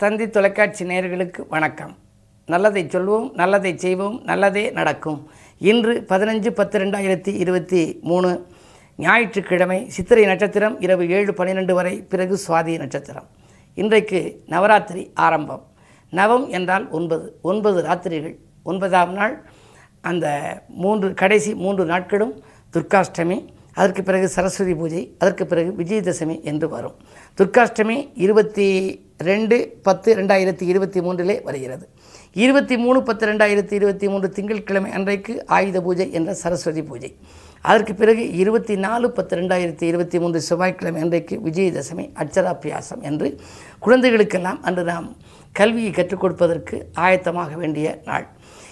தந்தி தொலைக்காட்சி நேயர்களுக்கு வணக்கம். நல்லதை சொல்வோம் நல்லதை செய்வோம் நல்லதே நடக்கும். இன்று பதினஞ்சு பத்து ரெண்டாயிரத்தி இருபத்தி மூணு ஞாயிற்றுக்கிழமை சித்திரை நட்சத்திரம் இரவு ஏழு பன்னிரெண்டு வரை பிறகு சுவாதி நட்சத்திரம். இன்றைக்கு நவராத்திரி ஆரம்பம். நவம் என்றால் ஒன்பது. ஒன்பது ராத்திரிகள். ஒன்பதாம் நாள் அந்த மூன்று கடைசி மூன்று நாட்களும் துர்காஷ்டமி. அதற்கு பிறகு சரஸ்வதி பூஜை அதற்கு பிறகு விஜயதசமி என்று வரும். துர்காஷ்டமி இருபத்தி ரெண்டு பத்து ரெண்டாயிரத்தி இருபத்தி மூன்றிலே வருகிறது. இருபத்தி மூணு பத்து ரெண்டாயிரத்தி இருபத்தி மூன்று திங்கட்கிழமை அன்றைக்கு ஆயுத பூஜை என்ற சரஸ்வதி பூஜை. அதற்கு பிறகு இருபத்தி நாலு பத்து ரெண்டாயிரத்தி இருபத்தி மூன்று செவ்வாய்க்கிழமை அன்றைக்கு விஜயதசமி அட்சராபியாசம் என்று குழந்தைகளுக்கெல்லாம் அன்று நாம் கல்வியை கற்றுக் கொடுப்பதற்கு ஆயத்தமாக வேண்டிய நாள்.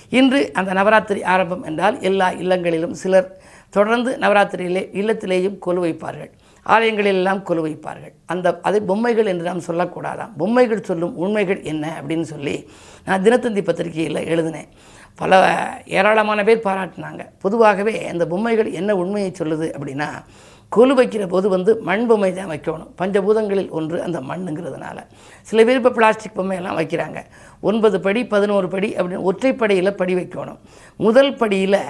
இன்று அந்த நவராத்திரி ஆரம்பம் என்றால் எல்லா இல்லங்களிலும் சிலர் தொடர்ந்து நவராத்திரியிலே இல்லத்திலேயும் கொலு வைப்பார்கள். ஆலயங்களிலெல்லாம் கொலு வைப்பார்கள். அந்த அதை பொம்மைகள் என்று நாம் சொல்லக்கூடாதாம். பொம்மைகள் சொல்லும் உண்மைகள் என்ன அப்படின்னு சொல்லி நான் தினத்தந்தி பத்திரிகையில் எழுதினேன். பல ஏராளமான பேர் பாராட்டினாங்க. பொதுவாகவே அந்த பொம்மைகள் என்ன உண்மையை சொல்லுது அப்படின்னா கொலு வைக்கிற போது வந்து மண் பொம்மை தான் வைக்கணும். பஞ்சபூதங்களில் ஒன்று அந்த மண்ணுங்கிறதுனால. சில பேர் இப்போ பிளாஸ்டிக் பொம்மையெல்லாம் வைக்கிறாங்க. ஒன்பது படி பதினோரு படி அப்படின்னு ஒற்றைப்படியில் படி வைக்கணும். முதல் படியில்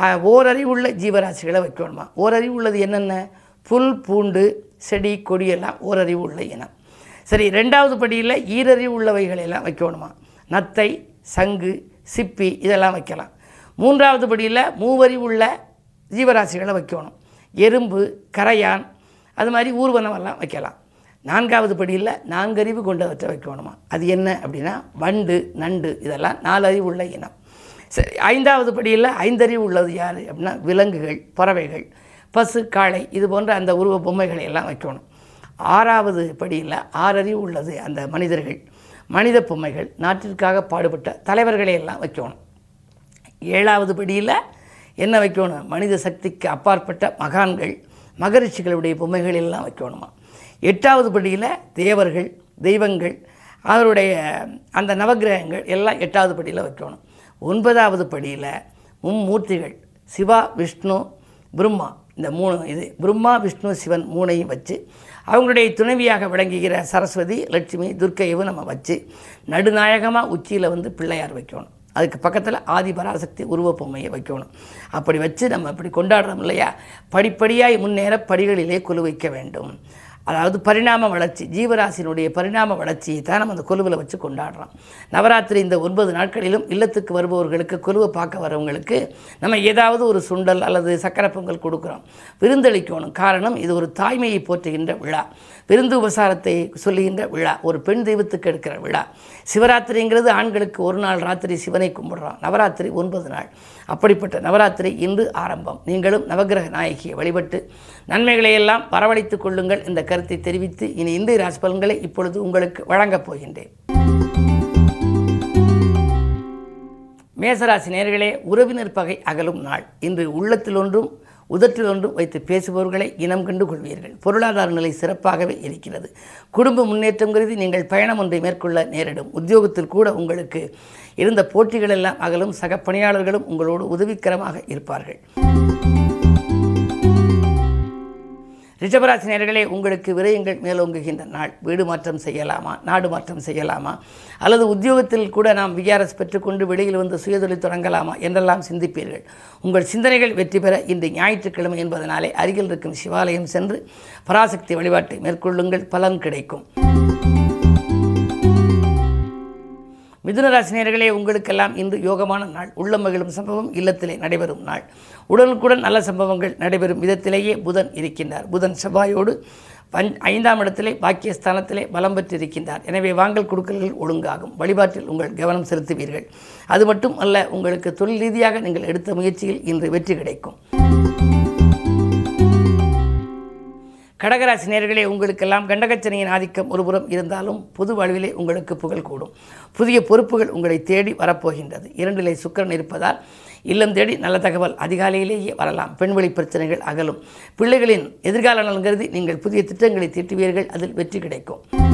ஓரறிவுள்ள ஜீவராசிகளை வைக்கணுமா? ஓரறிவு உள்ளது என்னென்ன? புல் பூண்டு செடி கொடியெல்லாம் ஓரறிவு உள்ள இனம். சரி ரெண்டாவது படியில் ஈரறிவு உள்ளவைகள் எல்லாம் வைக்கணுமா? நத்தை சங்கு சிப்பி இதெல்லாம் வைக்கலாம். மூன்றாவது படியில் மூவறிவு உள்ள ஜீவராசிகளை வைக்கணும். எறும்பு கரையான் அது மாதிரி ஊர்வனமெல்லாம் வைக்கலாம். நான்காவது படியில் நான்கறிவு கொண்டவற்றை வைக்கணுமா? அது என்ன அப்படின்னா வண்டு நண்டு இதெல்லாம் நாலறிவு உள்ள இனம். சரி ஐந்தாவது படியில் ஐந்தறிவு உள்ளது யார் அப்படின்னா விலங்குகள் பறவைகள் பசு காளை இது போன்ற அந்த உருவ பொம்மைகளை எல்லாம் வைக்கணும். ஆறாவது படியில் ஆறறிவு உள்ளது அந்த மனிதர்கள் மனித பொம்மைகள் நாட்டிற்காக பாடுபட்ட தலைவர்களை எல்லாம் வைக்கணும். ஏழாவது படியில் என்ன வைக்கணும்? மனித சக்திக்கு அப்பாற்பட்ட மகான்கள் மகரிஷிகளுடைய பொம்மைகள் எல்லாம் வைக்கணுமா? எட்டாவது படியில் தேவர்கள் தெய்வங்கள் அவருடைய அந்த நவகிரகங்கள் எல்லாம் எட்டாவது படியில் வைக்கணும். ஒன்பதாவது படியில் மும்மூர்த்திகள் சிவா விஷ்ணு பிரம்மா இந்த மூணு இது பிரம்மா விஷ்ணு சிவன் மூணையும் வச்சு அவங்களுடைய துணைவியாக விளங்குகிற சரஸ்வதி லட்சுமி துர்க்கையவும் நம்ம வச்சு நடுநாயகமாக உச்சியில் வந்து பிள்ளையார் வைக்கணும். அதுக்கு பக்கத்தில் ஆதி பராசக்தி உருவ பொம்மையை வைக்கணும். அப்படி வச்சு நம்ம இப்படி கொண்டாடுறோம் இல்லையா? படிப்படியாக முன்னேற படிகளிலே குழு வைக்க வேண்டும். அதாவது பரிணாம வளர்ச்சி ஜீவராசினுடைய பரிணாம வளர்ச்சியை தான் நம்ம அந்த கொலுவில் வச்சு கொண்டாடுறோம். நவராத்திரி இந்த ஒன்பது நாட்களிலும் இல்லத்துக்கு வருபவர்களுக்கு கொலுவை பார்க்க வரவங்களுக்கு நம்ம ஏதாவது ஒரு சுண்டல் அல்லது சக்கரை பொங்கல் கொடுக்குறோம். விருந்தளிக்கணும். காரணம் இது ஒரு தாய்மையை போற்றுகின்ற விழா. விருந்து உபசாரத்தை சொல்லுகின்ற விழா. ஒரு பெண் தெய்வத்துக்கு எடுக்கிற விழா. சிவராத்திரிங்கிறது ஆண்களுக்கு ஒரு நாள் ராத்திரி சிவனை கும்பிடுறோம். நவராத்திரி ஒன்பது நாள். அப்படிப்பட்ட நவராத்திரி இன்று ஆரம்பம். நீங்களும் நவகிரக நாயகியை வழிபட்டு நன்மைகளை எல்லாம் பரவழைத்துக் கொள்ளுங்கள் இந்த கருத்தை தெரிவித்து இனி இந்திய ராசி பலன்களை இப்பொழுது உங்களுக்கு வழங்கப் போகின்றேன். மேசராசி நேர்களே உறவினர் பகை அகலும் நாள். இன்று உள்ளத்தில் ஒன்றும் உதற்றில் ஒன்றும் வைத்து பேசுபவர்களை இனம் கண்டு கொள்வீர்கள். பொருளாதார நிலை சிறப்பாகவே இருக்கிறது. குடும்ப முன்னேற்றம் கருதி நீங்கள் பயணம் ஒன்றை மேற்கொள்ள நேரிடும். உத்தியோகத்தில் கூட உங்களுக்கு இருந்த போட்டிகளெல்லாம் அகலும். சக பணியாளர்களும் உங்களோடு உதவிக்கரமாக இருப்பார்கள். ரிஷபராசி நேர்களே உங்களுக்கு விரயங்கள் மேலோங்குகின்ற நாள். வீடு மாற்றம் செய்யலாமா? நாடு மாற்றம் செய்யலாமா? அல்லது உத்தியோகத்தில் கூட நாம் விஆர்எஸ் பெற்றுக்கொண்டு வெளியில் வந்து சுயதொழில் தொடங்கலாமா என்றெல்லாம் சிந்திப்பீர்கள். உங்கள் சிந்தனைகள் வெற்றி பெற இன்று ஞாயிற்றுக்கிழமை என்பதனாலே அருகில் இருக்கும் சிவாலயம் சென்று பராசக்தி வழிபாட்டை மேற்கொள்ளுங்கள். பலன் கிடைக்கும். மிதுனராசினியர்களே உங்களுக்கெல்லாம் இன்று யோகமான நாள். உள்ள மகிழும் சம்பவம் இல்லத்திலே நடைபெறும் நாள். உடனுக்குடன் நல்ல சம்பவங்கள் நடைபெறும் விதத்திலேயே புதன் இருக்கின்றார். புதன் செவ்வாயோடு பஞ் ஐந்தாம் இடத்திலே பாக்கியஸ்தானத்திலே பலம் பெற்றிருக்கின்றார். எனவே வாங்கல் கொடுக்கல்கள் ஒழுங்காகும். வழிபாட்டில் உங்கள் கவனம் செலுத்துவீர்கள். அது மட்டும் அல்ல உங்களுக்கு தொழில் ரீதியாக நீங்கள் எடுத்த முயற்சியில் இன்று வெற்றி கிடைக்கும். கடகராசி நேர்களே உங்களுக்கெல்லாம் கண்டகச்சனையின் ஆதிக்கம் ஒருபுறம் இருந்தாலும் பொது வாழ்விலே உங்களுக்கு புகழ் கூடும். புதிய பொறுப்புகள் உங்களை தேடி வரப்போகின்றது. இரண்டிலே சுக்கரன் இருப்பதால் இல்லம் தேடி நல்ல தகவல் அதிகாலையிலேயே வரலாம். பெண்வெளி பிரச்சனைகள் அகலும். பிள்ளைகளின் எதிர்கால நலன் கருதி நீங்கள் புதிய திட்டங்களை தீட்டுவீர்கள். அதில் வெற்றி கிடைக்கும்.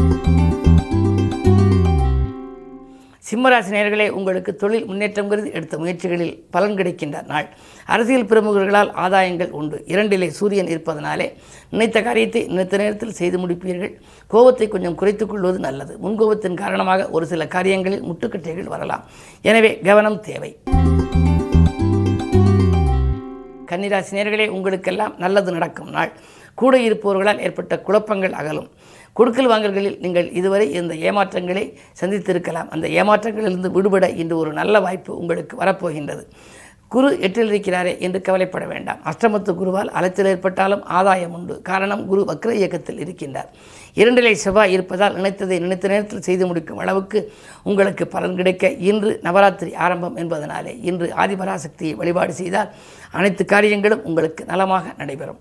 சிம்மராசி நேர்களே உங்களுக்கு தொழில் முன்னேற்றம் கருதி எடுத்த முயற்சிகளில் பலன் கிடைக்கின்ற நாள். அரசியல் பிரமுகர்களால் ஆதாயங்கள் உண்டு. இரண்டிலே சூரியன் இருப்பதனாலே நினைத்த காரியத்தை நினைத்த நேரத்தில் செய்து முடிப்பீர்கள். கோபத்தை கொஞ்சம் குறைத்துக் கொள்வது நல்லது. முன்கோபத்தின் காரணமாக ஒரு சில காரியங்களில் முட்டுக்கட்டைகள் வரலாம். எனவே கவனம் தேவை. கன்னிராசி நேர்களே உங்களுக்கெல்லாம் நல்லது நடக்கும் நாள். கூட இருப்பவர்களால் ஏற்பட்ட குழப்பங்கள் அகலும். கொடுக்கல் வாங்கல்களில் நீங்கள் இதுவரை இந்த ஏமாற்றங்களை சந்தித்திருக்கலாம். அந்த ஏமாற்றங்களிலிருந்து விடுபட இன்று ஒரு நல்ல வாய்ப்பு உங்களுக்கு வரப்போகின்றது. குரு எட்டில் இருக்கிறாரே என்று கவலைப்பட வேண்டாம். அஷ்டமத்து குருவால் அலைச்சல் ஏற்பட்டாலும் ஆதாயம் உண்டு. காரணம் குரு வக்ர இயக்கத்தில் இருக்கின்றார். இரண்டிலை செவ்வாய் இருப்பதால் நினைத்ததை நினைத்த நேரத்தில் செய்து முடிக்கும் அளவுக்கு உங்களுக்கு பலன் கிடைக்க இன்று நவராத்திரி ஆரம்பம் என்பதனாலே இன்று ஆதிபராசக்தியை வழிபாடு செய்தால் அனைத்து காரியங்களும் உங்களுக்கு நலமாக நடைபெறும்.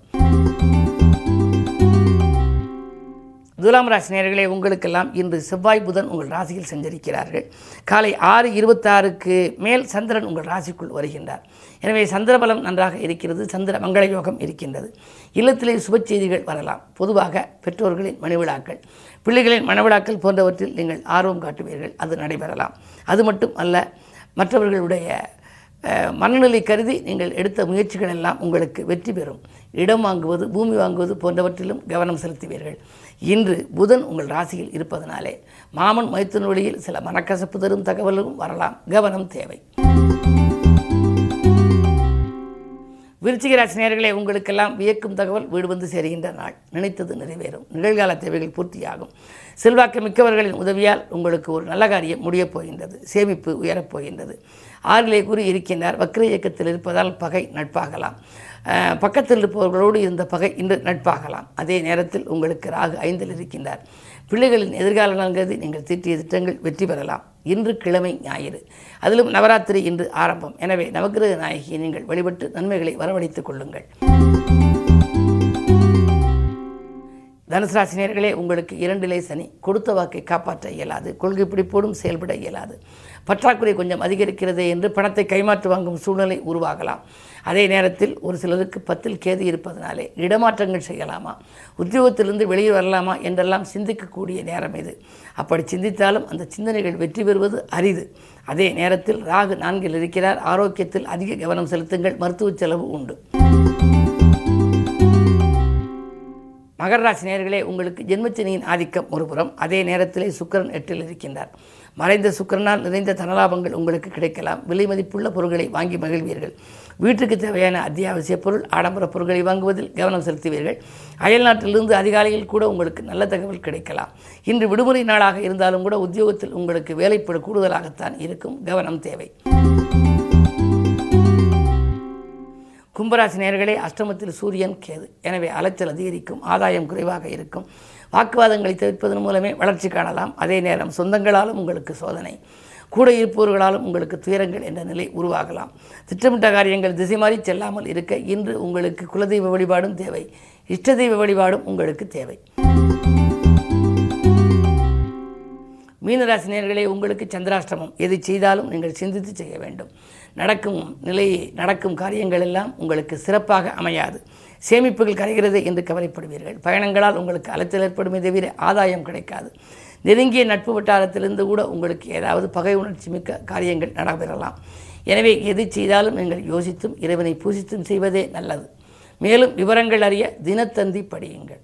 துலாம் ராசி நேர்களே உங்களுக்கெல்லாம் இன்று செவ்வாய் புதன் உங்கள் ராசியில் சஞ்சரிக்கிறார்கள். காலை ஆறு இருபத்தாறுக்கு மேல் சந்திரன் உங்கள் ராசிக்குள் வருகின்றார். எனவே சந்திரபலம் நன்றாக இருக்கிறது சந்திர மங்கள யோகம் இருக்கின்றது. இல்லத்திலே சுப செய்திகள் வரலாம். பொதுவாக பெற்றோர்களின் மணிவிழாக்கள் பிள்ளைகளின் மணவிழாக்கள் போன்றவற்றில் நீங்கள் ஆர்வம் காட்டுவீர்கள் அது நடைபெறலாம். அது மட்டும் அல்ல மற்றவர்களுடைய மனநிலை கருதி நீங்கள் எடுத்த முயற்சிகள் எல்லாம் உங்களுக்கு வெற்றி பெறும். இடம் வாங்குவது பூமி வாங்குவது போன்றவற்றிலும் கவனம் செலுத்துவீர்கள். இன்று புதன் உங்கள் ராசியில் இருப்பதனாலே மாமன் மைத்துன வழியில் சில மனக்கசப்பு தரும் தகவலும் வரலாம். கவனம் தேவை. விருச்சிக ராசி நேயர்களே உங்களுக்கெல்லாம் வியக்கும் தகவல் வீடு வந்து சேருகின்ற நாள். நினைத்தது நிறைவேறும். நிகழ்கால தேவைகள் பூர்த்தியாகும். செல்வாக்கு மிக்கவர்களின் உதவியால் உங்களுக்கு ஒரு நல்ல காரியம் முடியப் போகின்றது. சேமிப்பு உயரப் போகின்றது. ஆறிலே கூறி இருக்கின்றார். வக்ர இயக்கத்தில் இருப்பதால் பகை நட்பாகலாம். பக்கத்தில் இருப்பவர்களோடு இருந்த பகை இன்று நட்பாகலாம். அதே நேரத்தில் உங்களுக்கு ராகு ஐந்தில் இருக்கின்றார். பிள்ளைகளின் எதிர்கால நலன்கருதி நீங்கள் தீட்டிய திட்டங்கள் வெற்றி பெறலாம். இன்று கிழமை ஞாயிறு. அதிலும் நவராத்திரி இன்று ஆரம்பம். எனவே நவக்கிரக நாயகியை நீங்கள் வழிபட்டு நன்மைகளை வரவழைத்துக் கொள்ளுங்கள். தனுசு ராசினியர்களே உங்களுக்கு இரண்டிலே சனி கொடுத்த வாக்கை காப்பாற்ற இயலாது. கொள்கை பிடிப்போடும் செயல்பட இயலாது. பற்றாக்குறை கொஞ்சம் அதிகரிக்கிறதே என்று பணத்தை கைமாற்று வாங்கும் சூழ்நிலை உருவாகலாம். அதே நேரத்தில் ஒரு சிலருக்கு பத்தில் கேது இருப்பதனாலே இடமாற்றங்கள் செய்யலாமா? உத்தியோகத்திலிருந்து வெளியே வரலாமா? என்றெல்லாம் சிந்திக்கக்கூடிய நேரம் இது. அப்படி சிந்தித்தாலும் அந்த சிந்தனைகள் வெற்றி பெறுவது அரிது. அதே நேரத்தில் ராகு நான்கில் இருக்கிறார். ஆரோக்கியத்தில் அதிக கவனம் செலுத்துங்கள். மருத்துவ செலவு உண்டு. மகர ராசி நேர்களே உங்களுக்கு ஜென்மச்சனியின் ஆதிக்கம் ஒருபுறம் அதே நேரத்திலே சுக்கிரன் எட்டில் இருக்கின்றார். மறைந்த சுக்கிரனால் நிறைந்த தனலாபங்கள் உங்களுக்கு கிடைக்கலாம். விலை மதிப்புள்ள பொருட்களை வாங்கி மகிழ்வீர்கள். வீட்டுக்கு தேவையான அத்தியாவசிய பொருள் ஆடம்பர பொருட்களை வாங்குவதில் கவனம் செலுத்துவீர்கள். அயல் நாட்டிலிருந்து அதிகாலையில் கூட உங்களுக்கு நல்ல தகவல் கிடைக்கலாம். இன்று விடுமுறை நாளாக இருந்தாலும் கூட உத்தியோகத்தில் உங்களுக்கு வேலைப்படு கூடுதலாகத்தான் இருக்கும். கவனம் தேவை. கும்பராசி நேயர்களே அஷ்டமத்தில் சூரியன் கேது. எனவே அலைச்சல் அதிகரிக்கும் ஆதாயம் குறைவாக இருக்கும். வாக்குவாதங்களை தவிர்ப்பதன் மூலமே வளர்ச்சி காணலாம். அதே நேரம் சொந்தங்களாலும் உங்களுக்கு சோதனை கூட இருப்பவர்களாலும் உங்களுக்கு துயரங்கள் என்ற நிலை உருவாகலாம். திட்டமிட்ட காரியங்கள் திசை மாறி செல்லாமல் இருக்க இன்று உங்களுக்கு குலதெய்வ வழிபாடும் தேவை. இஷ்ட தெய்வ வழிபாடும் உங்களுக்கு தேவை. மீனராசி நேர்களே உங்களுக்கு சந்திராஷ்டமம். எது செய்தாலும் நீங்கள் சிந்தித்து செய்ய வேண்டும். நடக்கும் நிலையை நடக்கும் காரியங்கள் எல்லாம் உங்களுக்கு சிறப்பாக அமையாது. சேமிப்புகள் கரைகிறது என்று கவலைப்படுவீர்கள். பயணங்களால் உங்களுக்கு அலத்தில் ஏற்படுமே தவிர ஆதாயம் கிடைக்காது. நெருங்கிய நட்பு வட்டாரத்திலிருந்து கூட உங்களுக்கு ஏதாவது பகை உணர்ச்சி மிக்க காரியங்கள் நடைபெறலாம். எனவே எது செய்தாலும் நீங்கள் யோசித்தும் இறைவனை பூசித்தும் செய்வதே நல்லது. மேலும் விவரங்கள் அறிய தினத்தந்தி படியுங்கள்.